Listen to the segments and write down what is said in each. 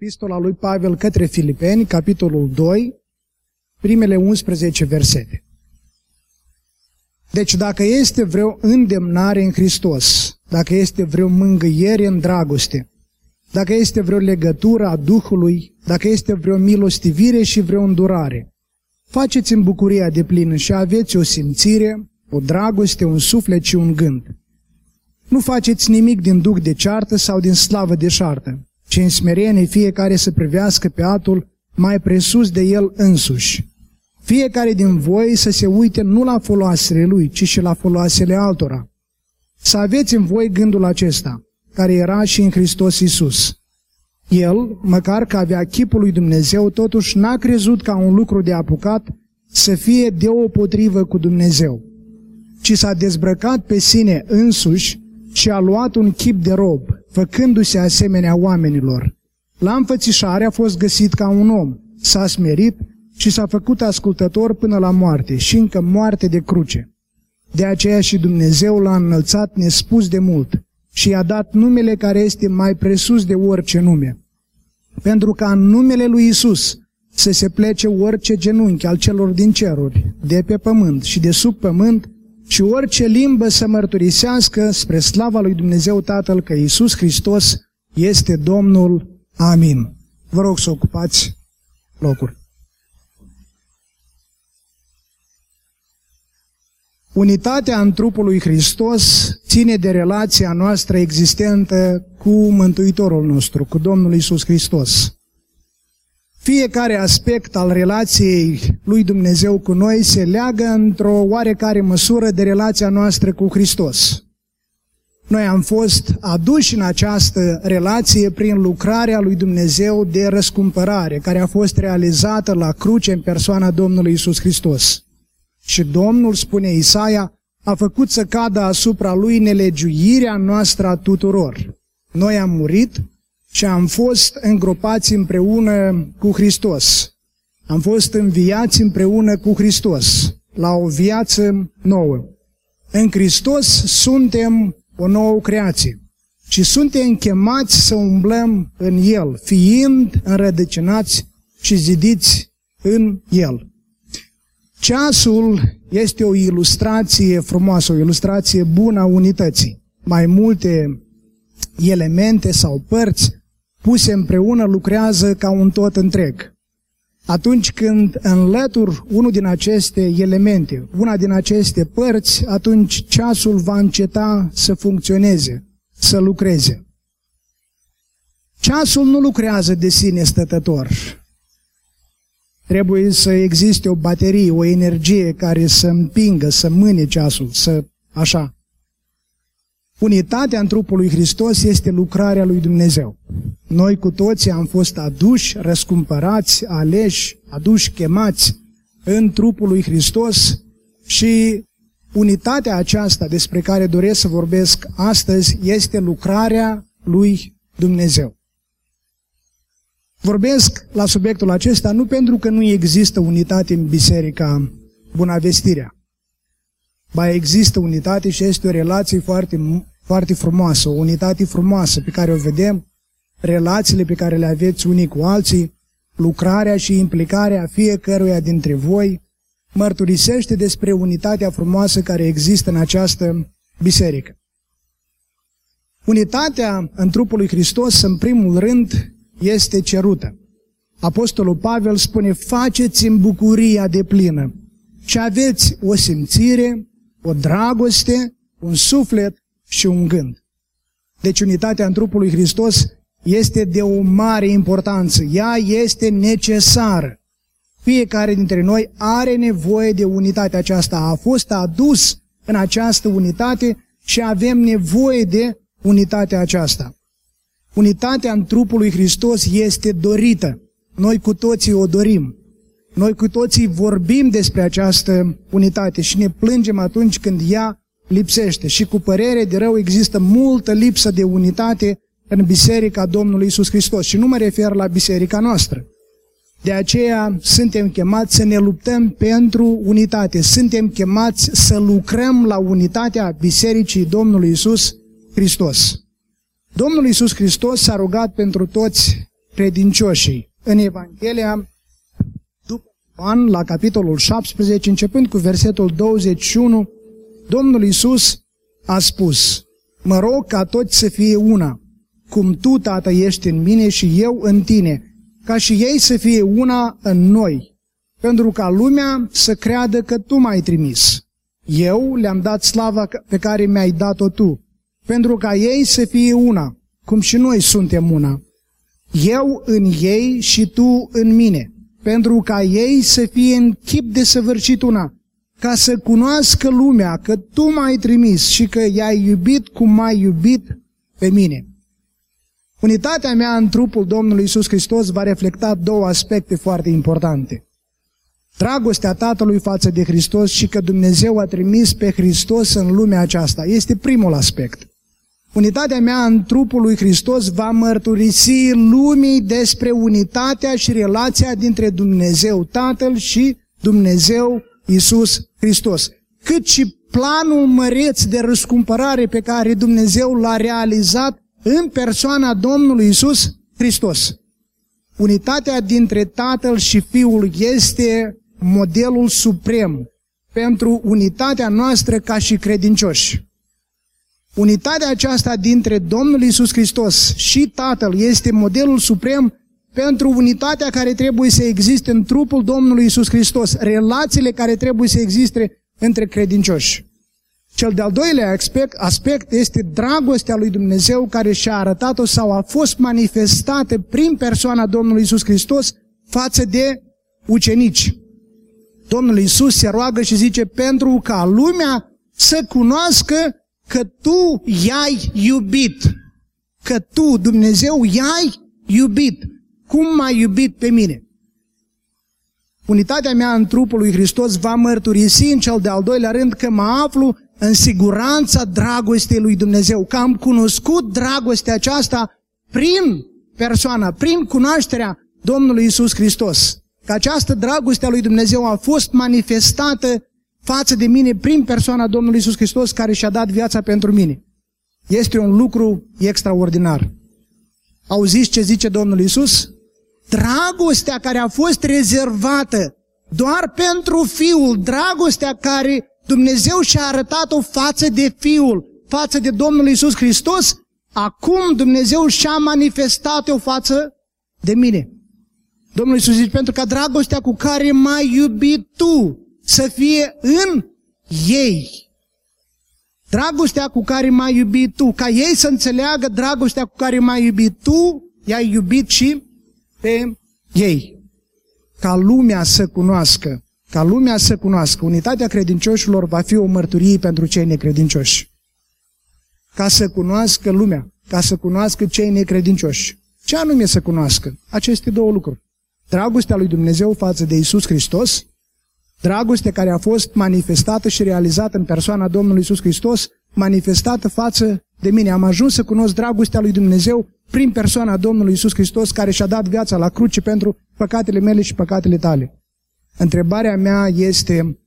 Epistola lui Pavel către Filipeni, capitolul 2, primele 11 versete. Deci dacă este vreo îndemnare în Hristos, dacă este vreo mângâiere în dragoste, dacă este vreo legătură a Duhului, dacă este vreo milostivire și vreo îndurare, faceți în bucuria de plină și aveți o simțire, o dragoste, un suflet și un gând. Nu faceți nimic din duc de ceartă sau din slavă de șartă, ci în smerenie fiecare să privească pe atul mai presus de el însuși. Fiecare din voi să se uite nu la foloasele lui, ci și la foloasele altora. Să aveți în voi gândul acesta, care era și în Hristos Isus. El, măcar că avea chipul lui Dumnezeu, totuși n-a crezut ca un lucru de apucat să fie deopotrivă cu Dumnezeu, ci s-a dezbrăcat pe sine însuși și a luat un chip de rob, făcându-se asemenea oamenilor. La înfățișare a fost găsit ca un om, s-a smerit și s-a făcut ascultător până la moarte și încă moarte de cruce. De aceea și Dumnezeu l-a înălțat nespus de mult și i-a dat numele care este mai presus de orice nume. Pentru ca în numele lui Isus să se plece orice genunchi al celor din ceruri, de pe pământ și de sub pământ, și orice limbă să mărturisească spre slava lui Dumnezeu Tatăl că Iisus Hristos este Domnul. Amin. Vă rog să ocupați locuri. Unitatea în trupul lui Hristos ține de relația noastră existentă cu Mântuitorul nostru, cu Domnul Isus Hristos. Fiecare aspect al relației lui Dumnezeu cu noi se leagă într-o oarecare măsură de relația noastră cu Hristos. Noi am fost aduși în această relație prin lucrarea lui Dumnezeu de răscumpărare, care a fost realizată la cruce în persoana Domnului Isus Hristos. Și Domnul, spune Isaia, a făcut să cadă asupra lui nelegiuirea noastră a tuturor. Noi am murit și am fost îngropați împreună cu Hristos. Am fost înviați împreună cu Hristos la o viață nouă. În Hristos suntem o nouă creație și suntem chemați să umblăm în El, fiind înrădăcinați și zidiți în El. Ceasul este o ilustrație frumoasă, o ilustrație bună a unității. Mai multe elemente sau părți puse împreună lucrează ca un tot întreg. Atunci când înlătur unul din aceste elemente, una din aceste părți, atunci ceasul va înceta să funcționeze, să lucreze. Ceasul nu lucrează de sine stătător. Trebuie să existe o baterie, o energie care să împingă, să mâne ceasul, să așa. Unitatea în trupul lui Hristos este lucrarea lui Dumnezeu. Noi cu toții am fost aduși, răscumpărați, aleși, aduși, chemați în trupul lui Hristos și unitatea aceasta despre care doresc să vorbesc astăzi este lucrarea lui Dumnezeu. Vorbesc la subiectul acesta nu pentru că nu există unitate în Biserica Bunavestirea. Ba există unitate și este o relație foarte, foarte frumoasă, o unitate frumoasă pe care o vedem, relațiile pe care le aveți unii cu alții, lucrarea și implicarea fiecăruia dintre voi, mărturisește despre unitatea frumoasă care există în această biserică. Unitatea în trupul lui Hristos, în primul rând, este cerută. Apostolul Pavel spune, faceți în bucuria de plină și aveți o simțire, o dragoste, un suflet și un gând. Deci unitatea în trupul lui Hristos este de o mare importanță. Ea este necesară. Fiecare dintre noi are nevoie de unitatea aceasta. A fost adus în această unitate și avem nevoie de unitatea aceasta. Unitatea în trupul lui Hristos este dorită. Noi cu toții o dorim. Noi cu toții vorbim despre această unitate și ne plângem atunci când ea lipsește. Și cu părere de rău există multă lipsă de unitate în Biserica Domnului Isus Hristos. Și nu mă refer la biserica noastră. De aceea suntem chemați să ne luptăm pentru unitate. Suntem chemați să lucrăm la unitatea Bisericii Domnului Isus Hristos. Domnul Iisus Hristos s-a rugat pentru toți credincioșii. În Evanghelia după Ioan, la capitolul 17, începând cu versetul 21, Domnul Isus a spus, Mă rog ca toți să fie una, cum Tu, Tată, ești în mine și eu în Tine, ca și ei să fie una în noi, pentru ca lumea să creadă că Tu m-ai trimis. Eu le-am dat slava pe care mi-ai dat-o Tu, pentru ca ei să fie una, cum și noi suntem una. Eu în ei și Tu în mine, pentru ca ei să fie în chip de săvârșit una, ca să cunoască lumea că Tu m-ai trimis și că i-ai iubit cum m-ai iubit pe mine. Unitatea mea în trupul Domnului Isus Hristos va reflecta două aspecte foarte importante. Dragostea Tatălui față de Hristos și că Dumnezeu a trimis pe Hristos în lumea aceasta. Este primul aspect. Unitatea mea în trupul lui Hristos va mărturisi lumii despre unitatea și relația dintre Dumnezeu Tatăl și Dumnezeu Isus Hristos. Cât și planul măreț de răscumpărare pe care Dumnezeu l-a realizat în persoana Domnului Isus Hristos. Unitatea dintre Tatăl și Fiul este modelul suprem pentru unitatea noastră ca și credincioși. Unitatea aceasta dintre Domnul Isus Hristos și Tatăl este modelul suprem pentru unitatea care trebuie să existe în trupul Domnului Isus Hristos, relațiile care trebuie să existe între credincioși. Cel de-al doilea aspect, aspect este dragostea lui Dumnezeu care și-a arătat-o sau a fost manifestată prin persoana Domnului Isus Hristos față de ucenici. Domnul Isus se roagă și zice, pentru ca lumea să cunoască că tu i-ai iubit. Că tu, Dumnezeu, i-ai iubit. Cum m-ai iubit pe mine? Unitatea mea în trupul lui Hristos va mărturisi în cel de-al doilea rând că mă aflu în siguranța dragostei lui Dumnezeu, că am cunoscut dragostea aceasta prin persoana, prin cunoașterea Domnului Isus Hristos. Că această dragoste a lui Dumnezeu a fost manifestată față de mine prin persoana Domnului Isus Hristos care și-a dat viața pentru mine. Este un lucru extraordinar. Auziți ce zice Domnul Isus? Dragostea care a fost rezervată doar pentru Fiul, dragostea care Dumnezeu și-a arătat-o față de Fiul, față de Domnul Isus Hristos, acum Dumnezeu și-a manifestat-o față de mine. Domnul Iisus zice, pentru ca dragostea cu care m-ai iubit tu să fie în ei. Dragostea cu care m-ai iubit tu, ca ei să înțeleagă dragostea cu care m-ai iubit tu, i-ai iubit și pe ei. Ca lumea să cunoască, ca lumea să cunoască, unitatea credincioșilor va fi o mărturie pentru cei necredincioși. Ca să cunoască lumea, ca să cunoască cei necredincioși. Ce anume să cunoască? Aceste două lucruri dragostea lui Dumnezeu față de Isus Hristos, dragoste care a fost manifestată și realizată în persoana Domnului Isus Hristos, manifestată față de mine. Am ajuns să cunosc dragostea lui Dumnezeu prin persoana Domnului Isus Hristos care și-a dat viața la cruce pentru păcatele mele și păcatele tale. Întrebarea mea este,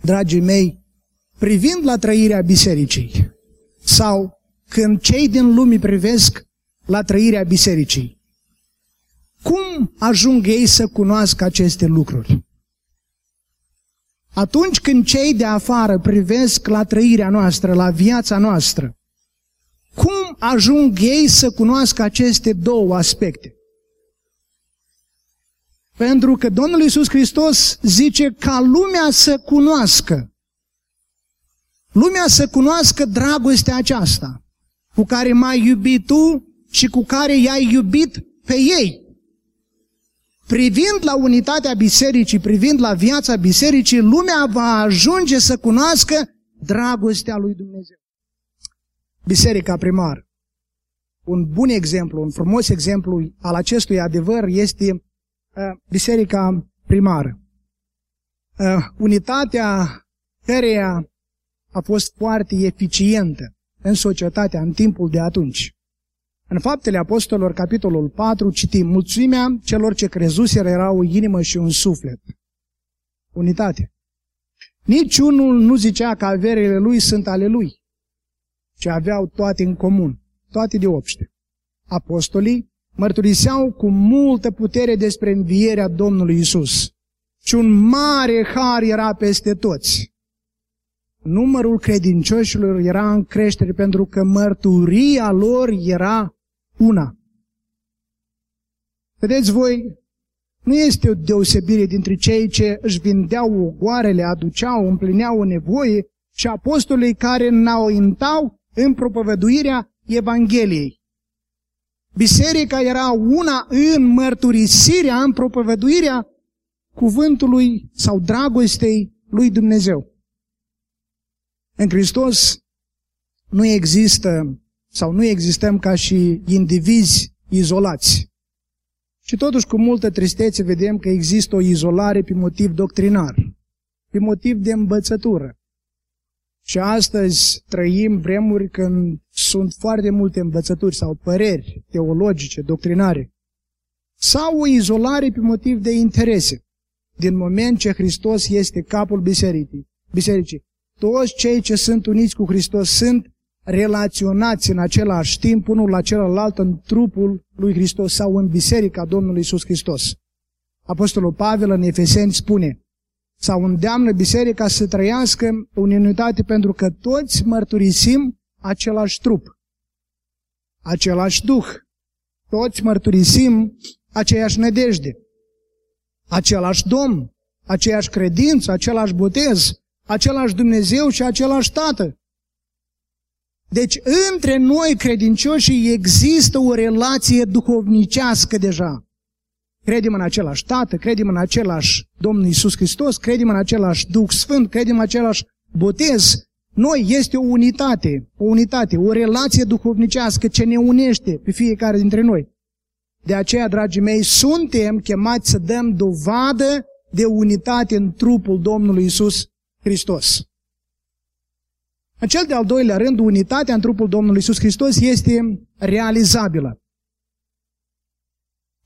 dragii mei, privind la trăirea bisericii sau când cei din lume privesc la trăirea bisericii, cum ajung ei să cunoască aceste lucruri? Atunci când cei de afară privesc la trăirea noastră, la viața noastră, cum ajung ei să cunoască aceste două aspecte? Pentru că Domnul Iisus Hristos zice ca lumea să cunoască. Lumea să cunoască dragostea aceasta cu care m-ai iubit tu și cu care i-ai iubit pe ei privind la unitatea bisericii, privind la viața bisericii, lumea va ajunge să cunoască dragostea lui Dumnezeu. Biserica primară. Un bun exemplu, un frumos exemplu al acestui adevăr este uh, biserica primară. Uh, unitatea căreia a fost foarte eficientă în societatea în timpul de atunci. În Faptele Apostolilor, capitolul 4, citim, mulțimea celor ce crezuseră era o inimă și un suflet. Unitate. Niciunul nu zicea că averile lui sunt ale lui, ci aveau toate în comun, toate de obște. Apostolii, mărturiseau cu multă putere despre învierea Domnului Isus. Și un mare har era peste toți. Numărul credincioșilor era în creștere pentru că mărturia lor era una. Vedeți voi, nu este o deosebire dintre cei ce își vindeau ogoarele, aduceau, împlineau o nevoie și apostolii care înaintau în propovăduirea Evangheliei. Biserica era una în mărturisirea, în propovăduirea cuvântului sau dragostei lui Dumnezeu. În Hristos nu există sau nu existăm ca și indivizi izolați. Și totuși cu multă tristețe vedem că există o izolare pe motiv doctrinar, pe motiv de învățătură. Și astăzi trăim vremuri când sunt foarte multe învățături sau păreri teologice, doctrinare, sau o izolare pe motiv de interese. Din moment ce Hristos este capul bisericii, bisericii, toți cei ce sunt uniți cu Hristos sunt relaționați în același timp unul la celălalt în trupul lui Hristos sau în biserica Domnului Isus Hristos. Apostolul Pavel în Efeseni spune, sau îndeamnă biserica să trăiască în unitate pentru că toți mărturisim același trup, același duh, toți mărturisim aceeași nedejde, același Domn, aceeași credință, același botez, același Dumnezeu și același Tată. Deci între noi credincioși există o relație duhovnicească deja. Credem în același Tată, credem în același Domnul Isus Hristos, credem în același Duh Sfânt, credem în același botez. Noi este o unitate, o unitate, o relație duhovnicească ce ne unește pe fiecare dintre noi. De aceea, dragii mei, suntem chemați să dăm dovadă de unitate în trupul Domnului Isus Hristos. În cel de-al doilea rând, unitatea în trupul Domnului Isus Hristos este realizabilă.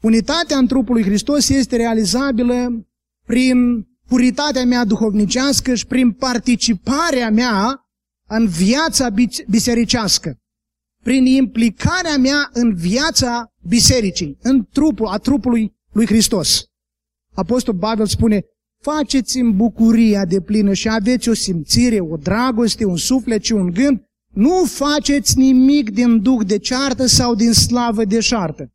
Unitatea în trupul lui Hristos este realizabilă prin puritatea mea duhovnicească și prin participarea mea în viața bisericească, prin implicarea mea în viața bisericii, în trupul, a trupului lui Hristos. Apostol Pavel spune, faceți în bucuria de plină și aveți o simțire, o dragoste, un suflet și un gând, nu faceți nimic din duc de ceartă sau din slavă de șartă.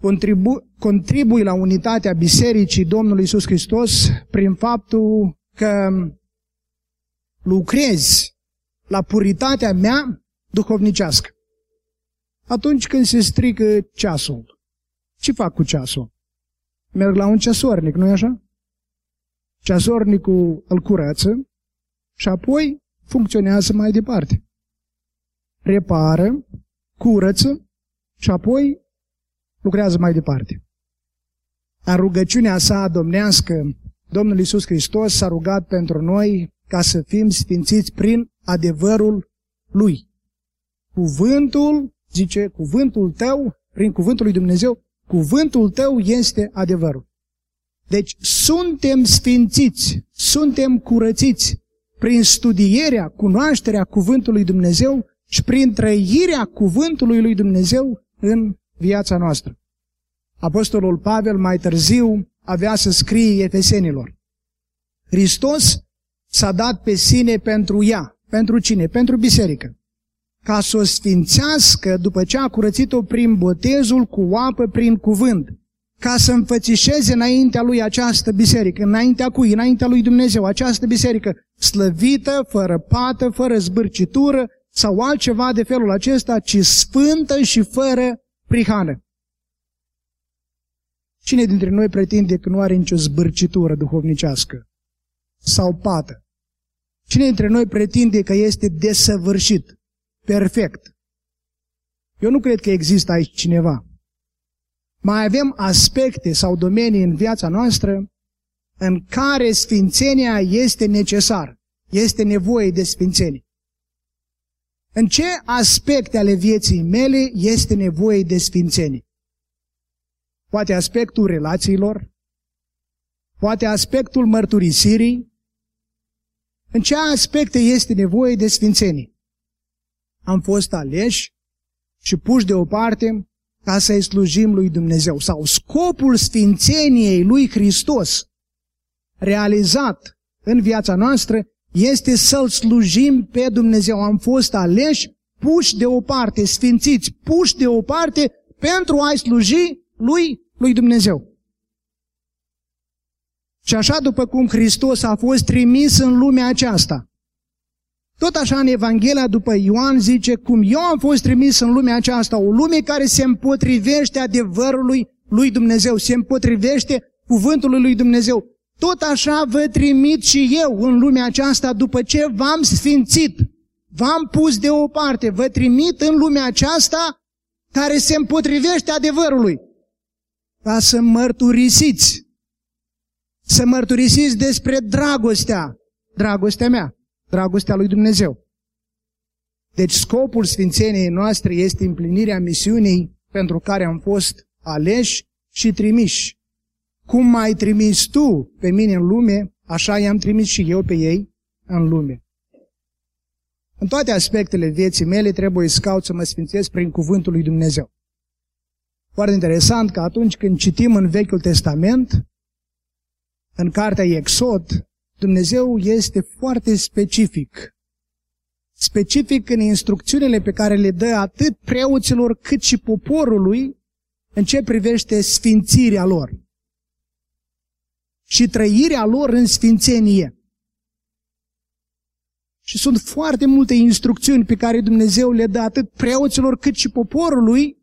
Contribu- contribui la unitatea Bisericii Domnului Isus Hristos prin faptul că lucrezi la puritatea mea duhovnicească. Atunci când se strică ceasul, ce fac cu ceasul? Merg la un ceasornic, nu-i așa? Ceasornicul îl curăță și apoi funcționează mai departe. Repară, curăță și apoi lucrează mai departe. A rugăciunea sa domnească, Domnul Iisus Hristos s-a rugat pentru noi ca să fim sfințiți prin adevărul Lui. Cuvântul, zice, cuvântul tău, prin cuvântul lui Dumnezeu, cuvântul tău este adevărul. Deci suntem sfințiți, suntem curățiți prin studierea, cunoașterea Cuvântului Dumnezeu și prin trăirea Cuvântului lui Dumnezeu în viața noastră. Apostolul Pavel mai târziu avea să scrie Efesenilor. Hristos s-a dat pe sine pentru ea. Pentru cine? Pentru biserică. Ca să o sfințească după ce a curățit-o prin botezul cu apă prin cuvânt ca să înfățișeze înaintea lui această biserică, înaintea cui? Înaintea lui Dumnezeu, această biserică slăvită, fără pată, fără zbârcitură sau altceva de felul acesta, ci sfântă și fără prihană. Cine dintre noi pretinde că nu are nicio zbârcitură duhovnicească sau pată? Cine dintre noi pretinde că este desăvârșit, perfect? Eu nu cred că există aici cineva mai avem aspecte sau domenii în viața noastră în care sfințenia este necesară, este nevoie de sfințenie. În ce aspecte ale vieții mele este nevoie de sfințenie? Poate aspectul relațiilor, poate aspectul mărturisirii, în ce aspecte este nevoie de sfințenie? Am fost aleși și puși deoparte ca să-i slujim lui Dumnezeu. Sau scopul sfințeniei lui Hristos realizat în viața noastră este să-L slujim pe Dumnezeu. Am fost aleși, puși deoparte, sfințiți, puși deoparte pentru a-i sluji lui, lui Dumnezeu. Și așa după cum Hristos a fost trimis în lumea aceasta, tot așa în Evanghelia după Ioan zice cum eu am fost trimis în lumea aceasta, o lume care se împotrivește adevărului lui Dumnezeu, se împotrivește cuvântului lui Dumnezeu. Tot așa vă trimit și eu în lumea aceasta după ce v-am sfințit, v-am pus deoparte, vă trimit în lumea aceasta care se împotrivește adevărului, ca să mărturisiți, să mărturisiți despre dragostea, dragostea mea, dragostea lui Dumnezeu. Deci scopul sfințeniei noastre este împlinirea misiunii pentru care am fost aleși și trimiși. Cum m-ai trimis tu pe mine în lume, așa i-am trimis și eu pe ei în lume. În toate aspectele vieții mele trebuie să caut să mă sfințesc prin cuvântul lui Dumnezeu. Foarte interesant că atunci când citim în Vechiul Testament, în cartea Exod, Dumnezeu este foarte specific. Specific în instrucțiunile pe care le dă atât preoților cât și poporului în ce privește sfințirea lor și trăirea lor în sfințenie. Și sunt foarte multe instrucțiuni pe care Dumnezeu le dă atât preoților cât și poporului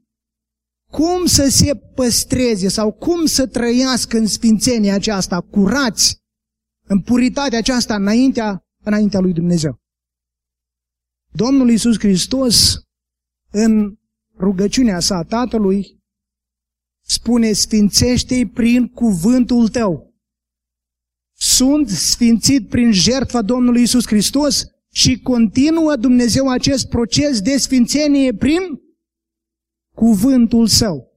cum să se păstreze sau cum să trăiască în sfințenia aceasta, curați, în puritatea aceasta înaintea, înaintea lui Dumnezeu. Domnul Iisus Hristos, în rugăciunea sa Tatălui, spune, sfințește-i prin cuvântul tău. Sunt sfințit prin jertfa Domnului Iisus Hristos și continuă Dumnezeu acest proces de sfințenie prin cuvântul său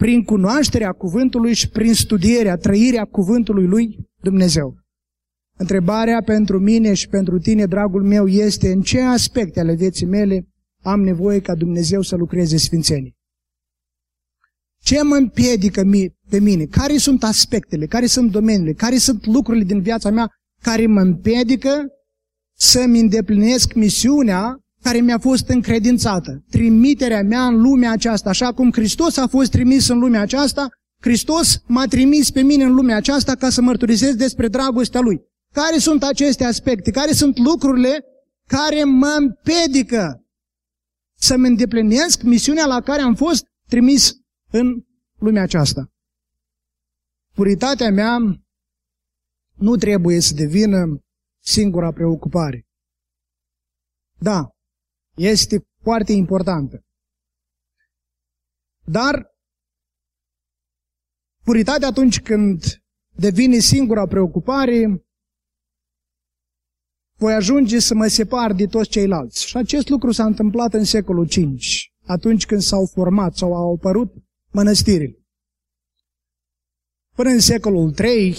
prin cunoașterea cuvântului și prin studierea, trăirea cuvântului lui Dumnezeu. Întrebarea pentru mine și pentru tine, dragul meu, este în ce aspecte ale vieții mele am nevoie ca Dumnezeu să lucreze sfințenii. Ce mă împiedică pe mine? Care sunt aspectele? Care sunt domeniile? Care sunt lucrurile din viața mea care mă împiedică să-mi îndeplinesc misiunea care mi-a fost încredințată. Trimiterea mea în lumea aceasta, așa cum Hristos a fost trimis în lumea aceasta, Hristos m-a trimis pe mine în lumea aceasta ca să mărturisesc despre dragostea Lui. Care sunt aceste aspecte? Care sunt lucrurile care mă împedică să-mi îndeplinesc misiunea la care am fost trimis în lumea aceasta? Puritatea mea nu trebuie să devină singura preocupare. Da, este foarte importantă. Dar puritatea atunci când devine singura preocupare, voi ajunge să mă separ de toți ceilalți. Și acest lucru s-a întâmplat în secolul V, atunci când s-au format sau au apărut mănăstirile. Până în secolul III,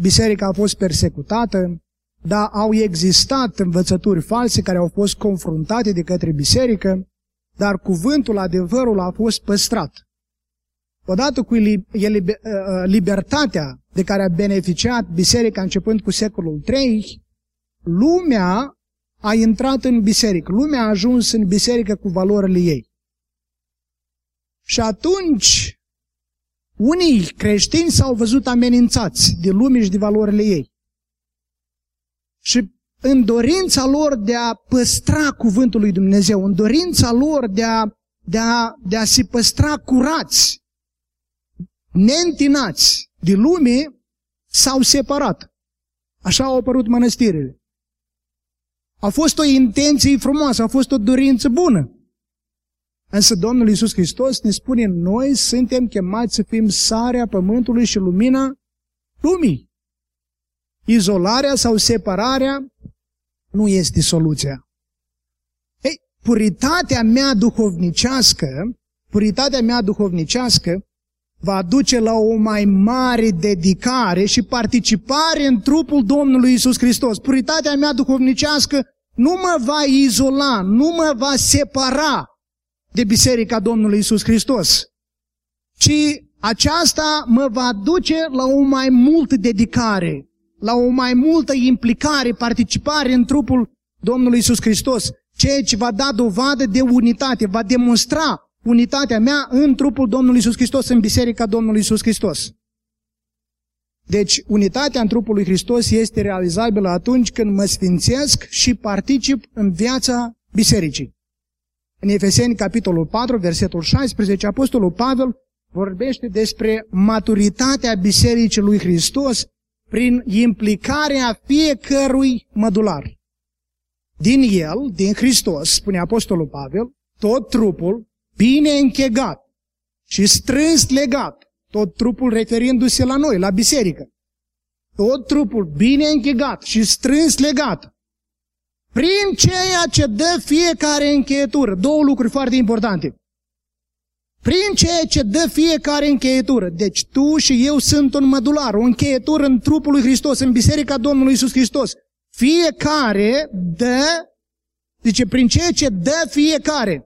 biserica a fost persecutată, dar au existat învățături false care au fost confruntate de către biserică, dar cuvântul, adevărul a fost păstrat. Odată cu ă, ă, libertatea de care a beneficiat biserica începând cu secolul III, lumea a intrat în biserică, lumea a ajuns în biserică cu valorile ei. Și atunci, unii creștini s-au văzut amenințați de lume și de valorile ei. Și în dorința lor de a păstra cuvântul lui Dumnezeu, în dorința lor de a, de a, de a se păstra curați, neîntinați de lume, s-au separat. Așa au apărut mănăstirile. A fost o intenție frumoasă, a fost o dorință bună. Însă Domnul Iisus Hristos ne spune, noi suntem chemați să fim sarea pământului și lumina lumii. Izolarea sau separarea nu este soluția. Ei, puritatea mea duhovnicească, puritatea mea duhovnicească va duce la o mai mare dedicare și participare în trupul Domnului Isus Hristos. Puritatea mea duhovnicească nu mă va izola, nu mă va separa de Biserica Domnului Isus Hristos, ci aceasta mă va duce la o mai multă dedicare, la o mai multă implicare, participare în trupul Domnului Isus Hristos, ceea ce va da dovadă de unitate, va demonstra unitatea mea în trupul Domnului Isus Hristos, în Biserica Domnului Isus Hristos. Deci, unitatea în trupul lui Hristos este realizabilă atunci când mă sfințesc și particip în viața bisericii. În Efeseni, capitolul 4, versetul 16, Apostolul Pavel vorbește despre maturitatea Bisericii lui Hristos prin implicarea fiecărui mădular. Din el, din Hristos, spune Apostolul Pavel, tot trupul, bine închegat și strâns legat, tot trupul referindu-se la noi, la biserică, tot trupul bine închegat și strâns legat, prin ceea ce dă fiecare încheietură. Două lucruri foarte importante. Prin ceea ce dă fiecare încheietură. Deci tu și eu sunt un mădular, o încheietură în trupul lui Hristos, în Biserica Domnului Isus Hristos. Fiecare dă, zice, prin ceea ce dă fiecare,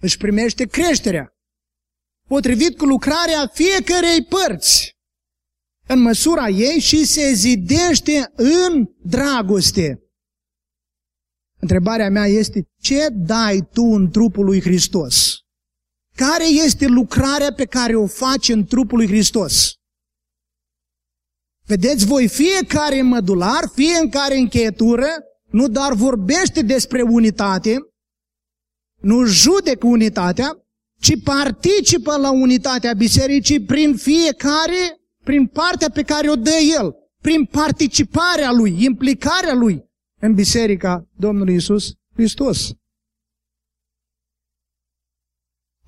își primește creșterea, potrivit cu lucrarea fiecarei părți, în măsura ei și se zidește în dragoste. Întrebarea mea este, ce dai tu în trupul lui Hristos? Care este lucrarea pe care o faci în trupul lui Hristos? Vedeți voi, fiecare mădular, fiecare încheietură, nu doar vorbește despre unitate, nu judecă unitatea, ci participă la unitatea bisericii prin fiecare, prin partea pe care o dă el, prin participarea lui, implicarea lui în biserica Domnului Isus Hristos.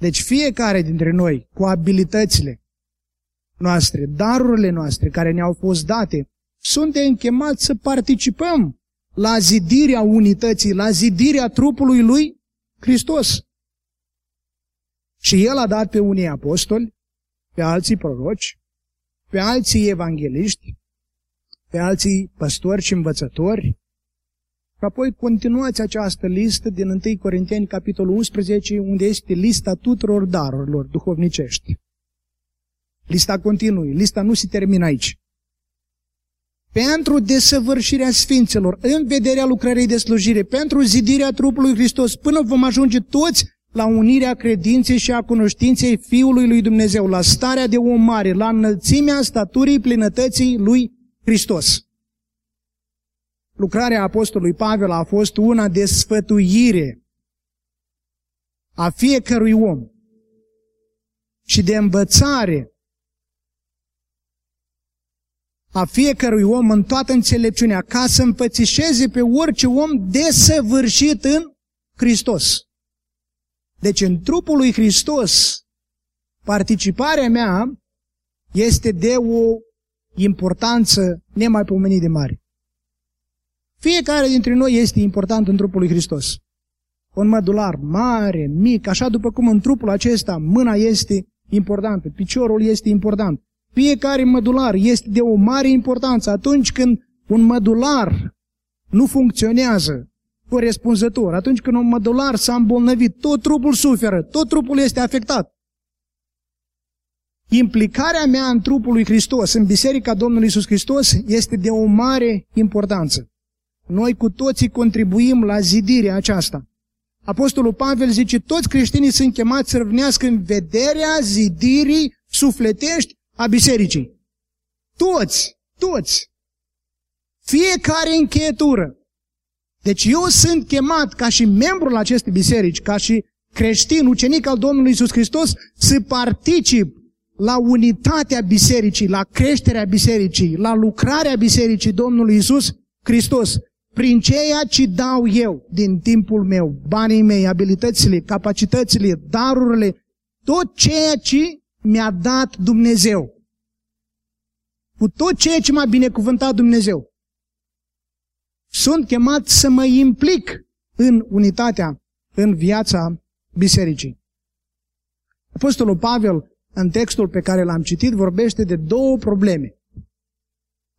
Deci fiecare dintre noi, cu abilitățile noastre, darurile noastre care ne-au fost date, suntem chemați să participăm la zidirea unității, la zidirea trupului lui Hristos. Și El a dat pe unii apostoli, pe alții proroci, pe alții evangeliști, pe alții păstori și învățători, și apoi continuați această listă din 1 Corinteni, capitolul 11, unde este lista tuturor darurilor duhovnicești. Lista continuă, lista nu se termină aici. Pentru desăvârșirea sfinților, în vederea lucrării de slujire, pentru zidirea trupului Hristos, până vom ajunge toți la unirea credinței și a cunoștinței Fiului lui Dumnezeu, la starea de om mare, la înălțimea staturii plinătății lui Hristos. Lucrarea Apostolului Pavel a fost una de sfătuire a fiecărui om și de învățare a fiecărui om în toată înțelepciunea, ca să împățișeze pe orice om desăvârșit în Hristos. Deci în trupul lui Hristos, participarea mea este de o importanță nemaipomenit de mare. Fiecare dintre noi este important în trupul lui Hristos. Un mădular mare, mic, așa după cum în trupul acesta mâna este importantă, piciorul este important. Fiecare mădular este de o mare importanță atunci când un mădular nu funcționează corespunzător, atunci când un mădular s-a îmbolnăvit, tot trupul suferă, tot trupul este afectat. Implicarea mea în trupul lui Hristos, în Biserica Domnului Isus Hristos, este de o mare importanță. Noi cu toții contribuim la zidirea aceasta. Apostolul Pavel zice, toți creștinii sunt chemați să răvnească în vederea zidirii sufletești a bisericii. Toți, toți. Fiecare încheietură. Deci eu sunt chemat ca și membru la aceste biserici, ca și creștin, ucenic al Domnului Isus Hristos, să particip la unitatea bisericii, la creșterea bisericii, la lucrarea bisericii Domnului Isus Hristos prin ceea ce dau eu din timpul meu, banii mei, abilitățile, capacitățile, darurile, tot ceea ce mi-a dat Dumnezeu. Cu tot ceea ce m-a binecuvântat Dumnezeu. Sunt chemat să mă implic în unitatea, în viața bisericii. Apostolul Pavel, în textul pe care l-am citit, vorbește de două probleme.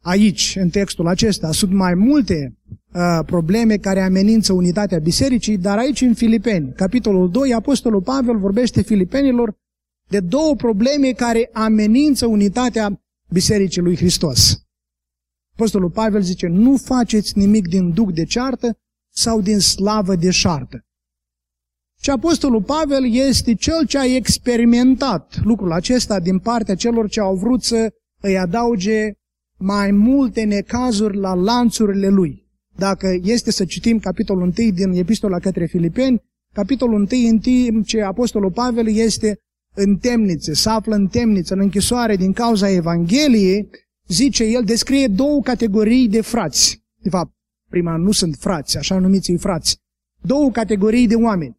Aici, în textul acesta, sunt mai multe uh, probleme care amenință unitatea bisericii, dar aici în Filipeni, capitolul 2, Apostolul Pavel vorbește filipenilor de două probleme care amenință unitatea bisericii lui Hristos. Apostolul Pavel zice, nu faceți nimic din duc de ceartă sau din slavă de șartă. Și Apostolul Pavel este cel ce a experimentat lucrul acesta din partea celor ce au vrut să îi adauge mai multe necazuri la lanțurile lui. Dacă este să citim capitolul 1 din Epistola către Filipeni, capitolul 1 în timp ce Apostolul Pavel este în temniță, se află în temniță, în închisoare din cauza Evangheliei, zice el, descrie două categorii de frați. De fapt, prima nu sunt frați, așa numiți frați. Două categorii de oameni.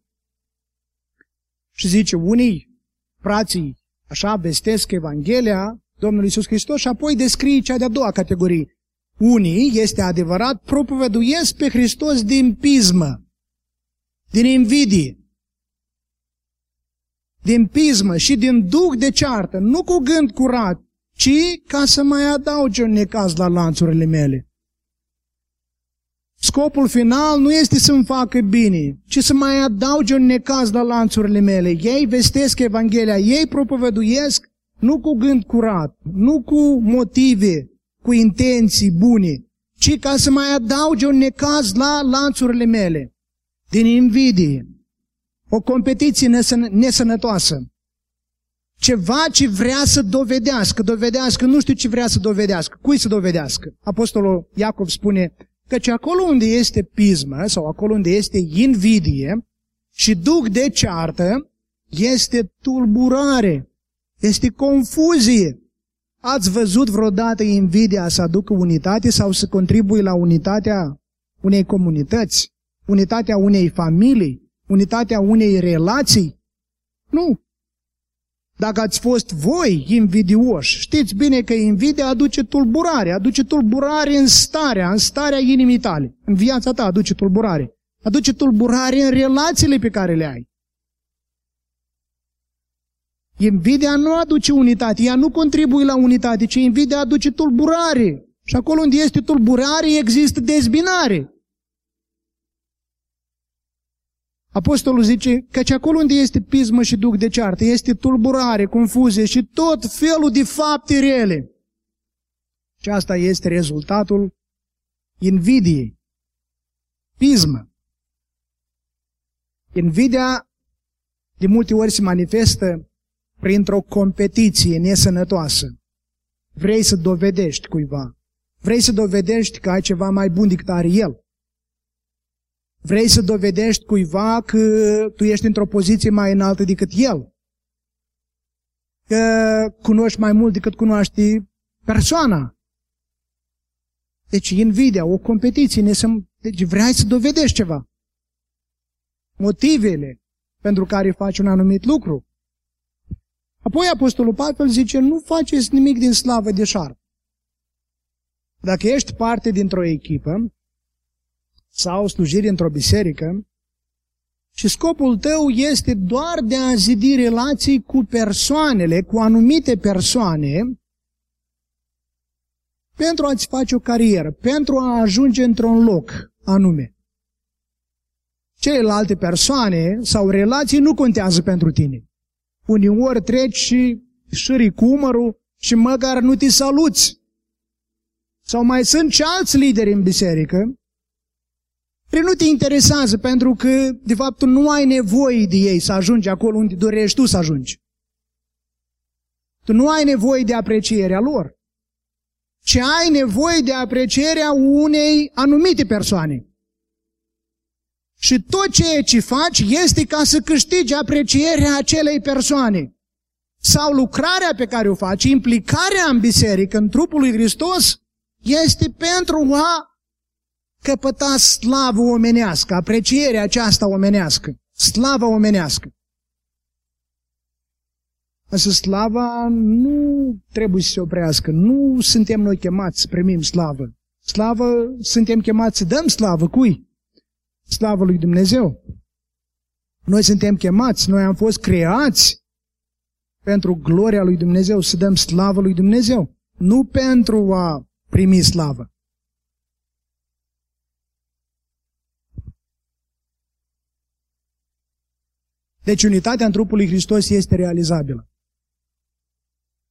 Și zice, unii frații așa vestesc Evanghelia Domnului Iisus Hristos și apoi descrie cea de-a doua categorie. Unii, este adevărat, propovăduiesc pe Hristos din pismă, din invidie, din pismă și din duc de ceartă, nu cu gând curat, ci ca să mai adauge un necaz la lanțurile mele. Scopul final nu este să-mi facă bine, ci să mai adauge un necaz la lanțurile mele. Ei vestesc Evanghelia, ei propovăduiesc nu cu gând curat, nu cu motive, cu intenții bune, ci ca să mai adauge un necaz la lanțurile mele, din invidie, o competiție nesănătoasă, ceva ce vrea să dovedească, dovedească, nu știu ce vrea să dovedească, cui să dovedească. Apostolul Iacov spune, Căci acolo unde este pismă sau acolo unde este invidie și duc de ceartă, este tulburare, este confuzie. Ați văzut vreodată invidia să aducă unitate sau să contribuie la unitatea unei comunități, unitatea unei familii, unitatea unei relații? Nu. Dacă ați fost voi invidioși, știți bine că invidia aduce tulburare, aduce tulburare în starea, în starea inimii tale. În viața ta aduce tulburare. Aduce tulburare în relațiile pe care le ai. Invidia nu aduce unitate, ea nu contribuie la unitate, ci invidia aduce tulburare. Și acolo unde este tulburare, există dezbinare. Apostolul zice că acolo unde este pismă și duc de ceartă, este tulburare, confuzie și tot felul de fapte rele. Și asta este rezultatul invidiei. Pismă. Invidia de multe ori se manifestă printr-o competiție nesănătoasă. Vrei să dovedești cuiva. Vrei să dovedești că ai ceva mai bun decât are el. Vrei să dovedești cuiva că tu ești într-o poziție mai înaltă decât el. Că cunoști mai mult decât cunoaște persoana. Deci invidia, o competiție, ne să, deci vrei să dovedești ceva. Motivele pentru care faci un anumit lucru. Apoi Apostolul Pavel zice, nu faceți nimic din slavă de șarp. Dacă ești parte dintr-o echipă, sau slujiri într-o biserică și scopul tău este doar de a zidi relații cu persoanele, cu anumite persoane, pentru a-ți face o carieră, pentru a ajunge într-un loc anume. Celelalte persoane sau relații nu contează pentru tine. Uneori treci și șări cu umărul și măcar nu te saluți. Sau mai sunt și alți lideri în biserică care nu te interesează pentru că, de fapt, tu nu ai nevoie de ei să ajungi acolo unde dorești tu să ajungi. Tu nu ai nevoie de aprecierea lor, ci ai nevoie de aprecierea unei anumite persoane. Și tot ceea ce faci este ca să câștigi aprecierea acelei persoane. Sau lucrarea pe care o faci, implicarea în biserică, în trupul lui Hristos, este pentru a căpăta slavă omenească, aprecierea aceasta omenească, slava omenească. Însă slava nu trebuie să se oprească. Nu suntem noi chemați să primim slavă. Slavă, suntem chemați să dăm slavă. Cui? Slavă lui Dumnezeu! Noi suntem chemați, noi am fost creați pentru gloria lui Dumnezeu, să dăm slavă lui Dumnezeu, nu pentru a primi slavă. Deci unitatea în trupul lui Hristos este realizabilă.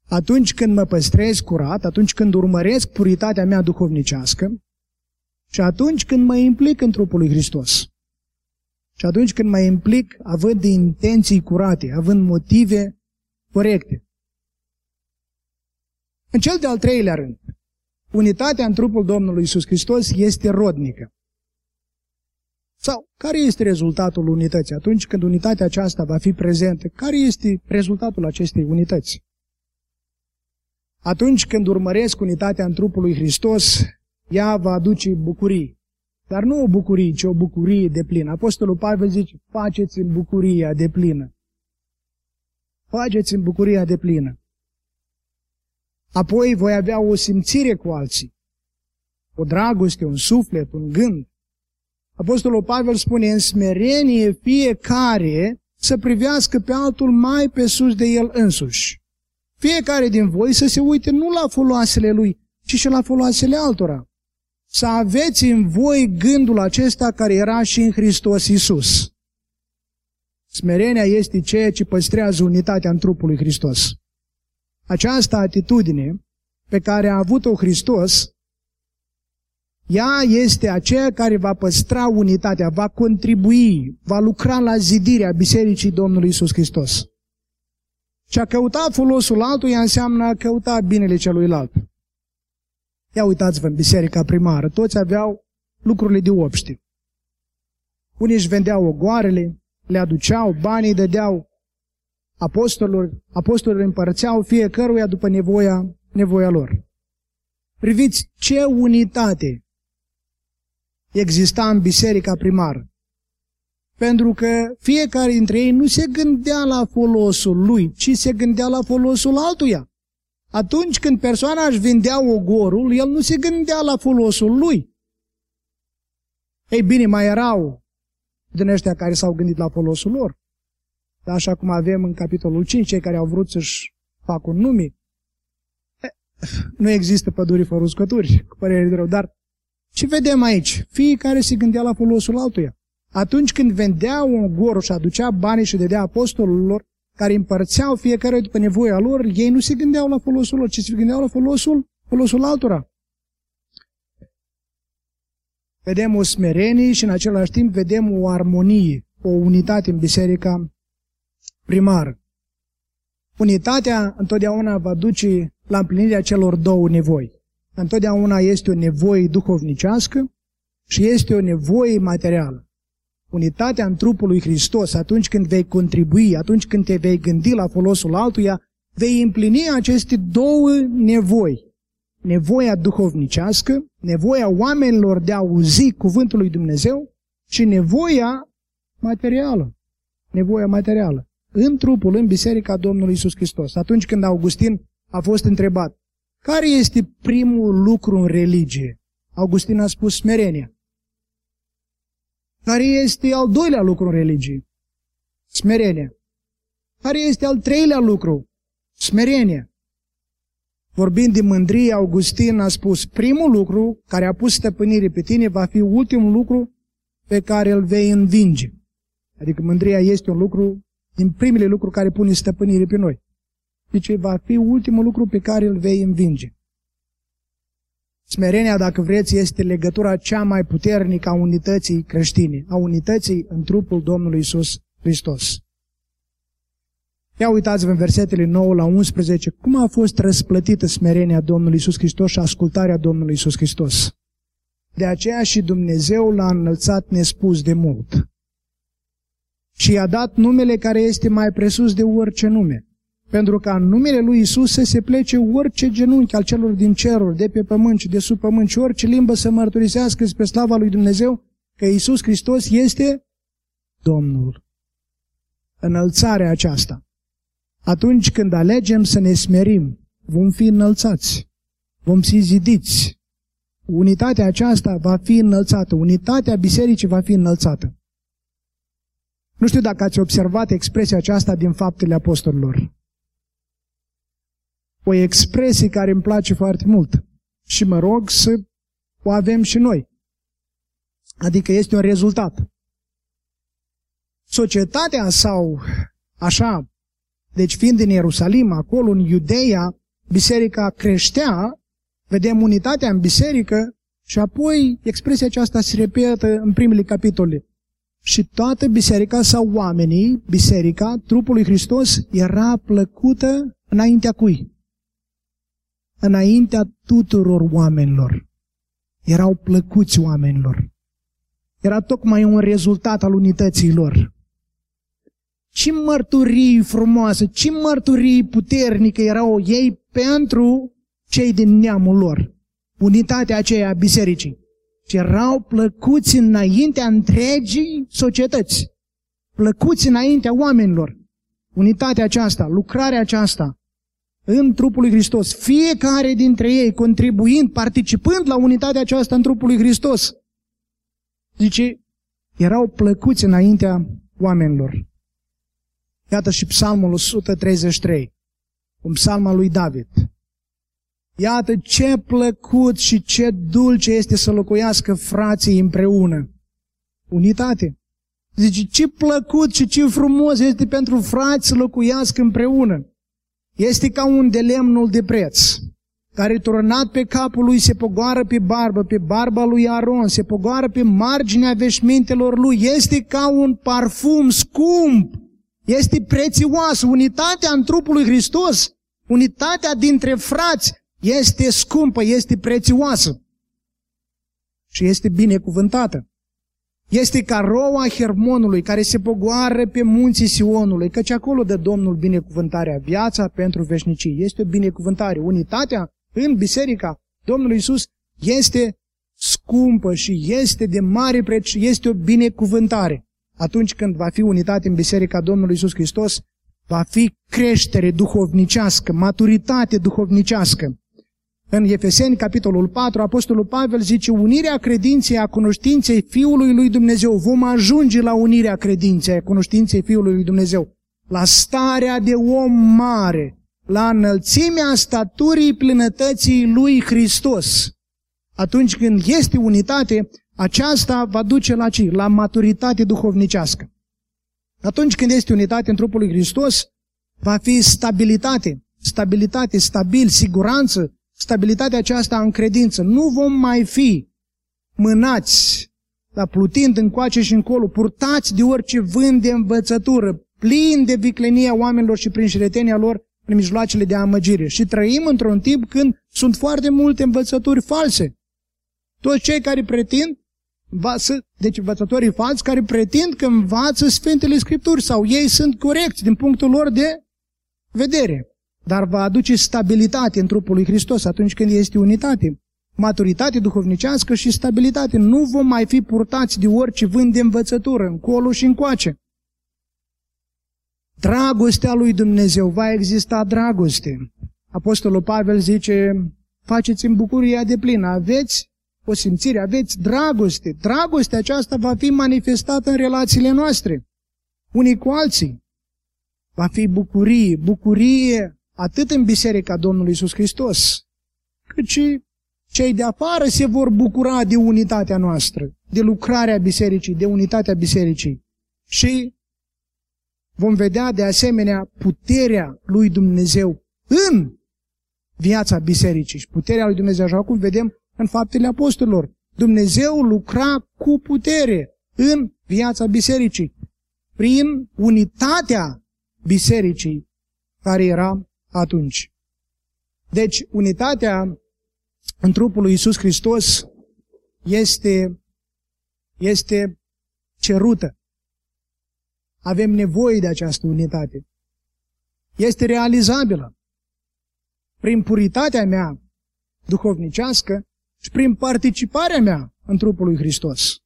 Atunci când mă păstrez curat, atunci când urmăresc puritatea mea duhovnicească, și atunci când mă implic în trupul lui Hristos. Și atunci când mă implic având intenții curate, având motive corecte. În cel de-al treilea rând, unitatea în trupul Domnului Isus Hristos este rodnică. Sau care este rezultatul unității? Atunci când unitatea aceasta va fi prezentă, care este rezultatul acestei unități? Atunci când urmăresc unitatea în trupul lui Hristos, ea va aduce bucurii. Dar nu o bucurie, ci o bucurie de plină. Apostolul Pavel zice, faceți în bucuria de plină. Faceți în bucuria de plină. Apoi voi avea o simțire cu alții, o dragoste, un suflet, un gând. Apostolul Pavel spune, în smerenie fiecare să privească pe altul mai pe sus de el însuși. Fiecare din voi să se uite nu la foloasele lui, ci și la foloasele altora. Să aveți în voi gândul acesta care era și în Hristos Isus. Smerenia este ceea ce păstrează unitatea în trupul lui Hristos. Această atitudine pe care a avut-o Hristos, ea este aceea care va păstra unitatea, va contribui, va lucra la zidirea Bisericii Domnului Isus Hristos. Și a căuta folosul altuia înseamnă a căuta binele celuilalt. Ia uitați-vă în biserica primară, toți aveau lucrurile de obște. Unii își vendeau ogoarele, le aduceau, banii dădeau apostolilor, apostolilor împărțeau fiecăruia după nevoia, nevoia lor. Priviți ce unitate exista în biserica primară. Pentru că fiecare dintre ei nu se gândea la folosul lui, ci se gândea la folosul altuia. Atunci când persoana își vindea ogorul, el nu se gândea la folosul lui. Ei bine, mai erau din ăștia care s-au gândit la folosul lor. Așa cum avem în capitolul 5, cei care au vrut să-și facă un nume. Nu există păduri fără uscături, cu părere de rău, dar ce vedem aici? Fiecare se gândea la folosul altuia. Atunci când vendea un gor și aducea banii și dădea apostolilor, care împărțeau fiecare după nevoia lor, ei nu se gândeau la folosul lor, ci se gândeau la folosul, folosul altora. Vedem o smerenie și în același timp vedem o armonie, o unitate în biserica primară. Unitatea întotdeauna va duce la împlinirea celor două nevoi. Întotdeauna este o nevoie duhovnicească și este o nevoie materială unitatea în trupul lui Hristos, atunci când vei contribui, atunci când te vei gândi la folosul altuia, vei împlini aceste două nevoi. Nevoia duhovnicească, nevoia oamenilor de a auzi cuvântul lui Dumnezeu și nevoia materială. Nevoia materială. În trupul, în biserica Domnului Isus Hristos. Atunci când Augustin a fost întrebat, care este primul lucru în religie? Augustin a spus smerenia. Care este al doilea lucru în religie? Smerenia. Care este al treilea lucru? Smerenia. Vorbind de mândrie, Augustin a spus, primul lucru care a pus stăpânire pe tine va fi ultimul lucru pe care îl vei învinge. Adică mândria este un lucru, din primele lucruri care pune stăpânire pe noi. Deci va fi ultimul lucru pe care îl vei învinge. Smerenia, dacă vreți, este legătura cea mai puternică a unității creștine, a unității în trupul Domnului Isus Hristos. Ia uitați-vă în versetele 9 la 11 cum a fost răsplătită smerenia Domnului Isus Hristos și ascultarea Domnului Isus Hristos. De aceea și Dumnezeu l-a înălțat nespus de mult. Și i-a dat numele care este mai presus de orice nume, pentru ca în numele lui Isus să se plece orice genunchi al celor din ceruri, de pe pământ și de sub pământ și orice limbă să mărturisească spre slava lui Dumnezeu că Isus Hristos este Domnul. Înălțarea aceasta. Atunci când alegem să ne smerim, vom fi înălțați, vom fi zidiți. Unitatea aceasta va fi înălțată, unitatea bisericii va fi înălțată. Nu știu dacă ați observat expresia aceasta din faptele apostolilor o expresie care îmi place foarte mult și mă rog să o avem și noi. Adică este un rezultat. societatea sau așa, deci fiind în Ierusalim, acolo în Iudeia, biserica creștea, vedem unitatea în biserică și apoi expresia aceasta se repetă în primele capitole. Și toată biserica sau oamenii, biserica, trupul lui Hristos, era plăcută înaintea cui? Înaintea tuturor oamenilor. Erau plăcuți oamenilor. Era tocmai un rezultat al unității lor. Ce mărturii frumoase, ce mărturii puternică erau ei pentru cei din neamul lor. Unitatea aceea a bisericii. Și erau plăcuți înaintea întregii societăți. Plăcuți înaintea oamenilor. Unitatea aceasta, lucrarea aceasta în trupul lui Hristos. Fiecare dintre ei contribuind, participând la unitatea aceasta în trupul lui Hristos. Zice, erau plăcuți înaintea oamenilor. Iată și psalmul 133, un psalm al lui David. Iată ce plăcut și ce dulce este să locuiască frații împreună. Unitate. Zice, ce plăcut și ce frumos este pentru frați să locuiască împreună. Este ca un de lemnul de preț, care turnat pe capul lui se pogoară pe barbă, pe barba lui Aron, se pogoară pe marginea veșmintelor lui. Este ca un parfum scump, este prețioasă. Unitatea în trupul lui Hristos, unitatea dintre frați, este scumpă, este prețioasă și este binecuvântată. Este ca roa Hermonului care se pogoară pe munții Sionului, căci acolo dă Domnul binecuvântarea, viața pentru veșnicii. Este o binecuvântare. Unitatea în biserica Domnului Isus este scumpă și este de mare preț și este o binecuvântare. Atunci când va fi unitate în biserica Domnului Isus Hristos, va fi creștere duhovnicească, maturitate duhovnicească. În Efeseni, capitolul 4, Apostolul Pavel zice, unirea credinței a cunoștinței Fiului lui Dumnezeu. Vom ajunge la unirea credinței a cunoștinței Fiului lui Dumnezeu. La starea de om mare, la înălțimea staturii plinătății lui Hristos. Atunci când este unitate, aceasta va duce la ce? La maturitate duhovnicească. Atunci când este unitate în trupul lui Hristos, va fi stabilitate, stabilitate, stabil, siguranță, stabilitatea aceasta în credință. Nu vom mai fi mânați, la plutind încoace și încolo, purtați de orice vânt de învățătură, plin de viclenia oamenilor și prin șiretenia lor în mijloacele de amăgire. Și trăim într-un timp când sunt foarte multe învățături false. Toți cei care pretind, învață, deci învățătorii falsi care pretind că învață Sfintele Scripturi sau ei sunt corecți din punctul lor de vedere dar va aduce stabilitate în trupul lui Hristos atunci când este unitate. Maturitate duhovnicească și stabilitate. Nu vom mai fi purtați de orice vânt de învățătură, încolo și încoace. Dragostea lui Dumnezeu, va exista dragoste. Apostolul Pavel zice, faceți în bucuria de plină, aveți o simțire, aveți dragoste. Dragostea aceasta va fi manifestată în relațiile noastre, unii cu alții. Va fi bucurie, bucurie atât în Biserica Domnului Isus Hristos, cât și cei de afară se vor bucura de unitatea noastră, de lucrarea bisericii, de unitatea bisericii. Și vom vedea de asemenea puterea lui Dumnezeu în viața bisericii și puterea lui Dumnezeu, așa cum vedem în faptele apostolilor. Dumnezeu lucra cu putere în viața bisericii, prin unitatea bisericii care era atunci. Deci, unitatea în trupul lui Iisus Hristos este, este cerută. Avem nevoie de această unitate. Este realizabilă. Prin puritatea mea duhovnicească și prin participarea mea în trupul lui Hristos.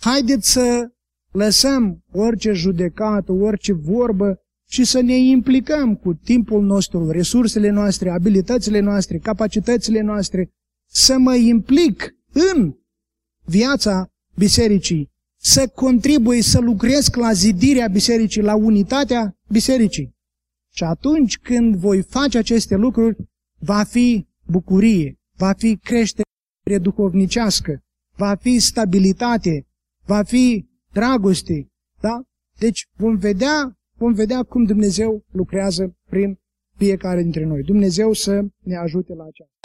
Haideți să lăsăm orice judecată, orice vorbă și să ne implicăm cu timpul nostru, resursele noastre, abilitățile noastre, capacitățile noastre, să mă implic în viața bisericii, să contribui, să lucrez la zidirea bisericii, la unitatea bisericii. Și atunci când voi face aceste lucruri, va fi bucurie, va fi creștere duhovnicească, va fi stabilitate, va fi dragoste, Da? Deci vom vedea, vom vedea cum Dumnezeu lucrează prin fiecare dintre noi. Dumnezeu să ne ajute la aceasta.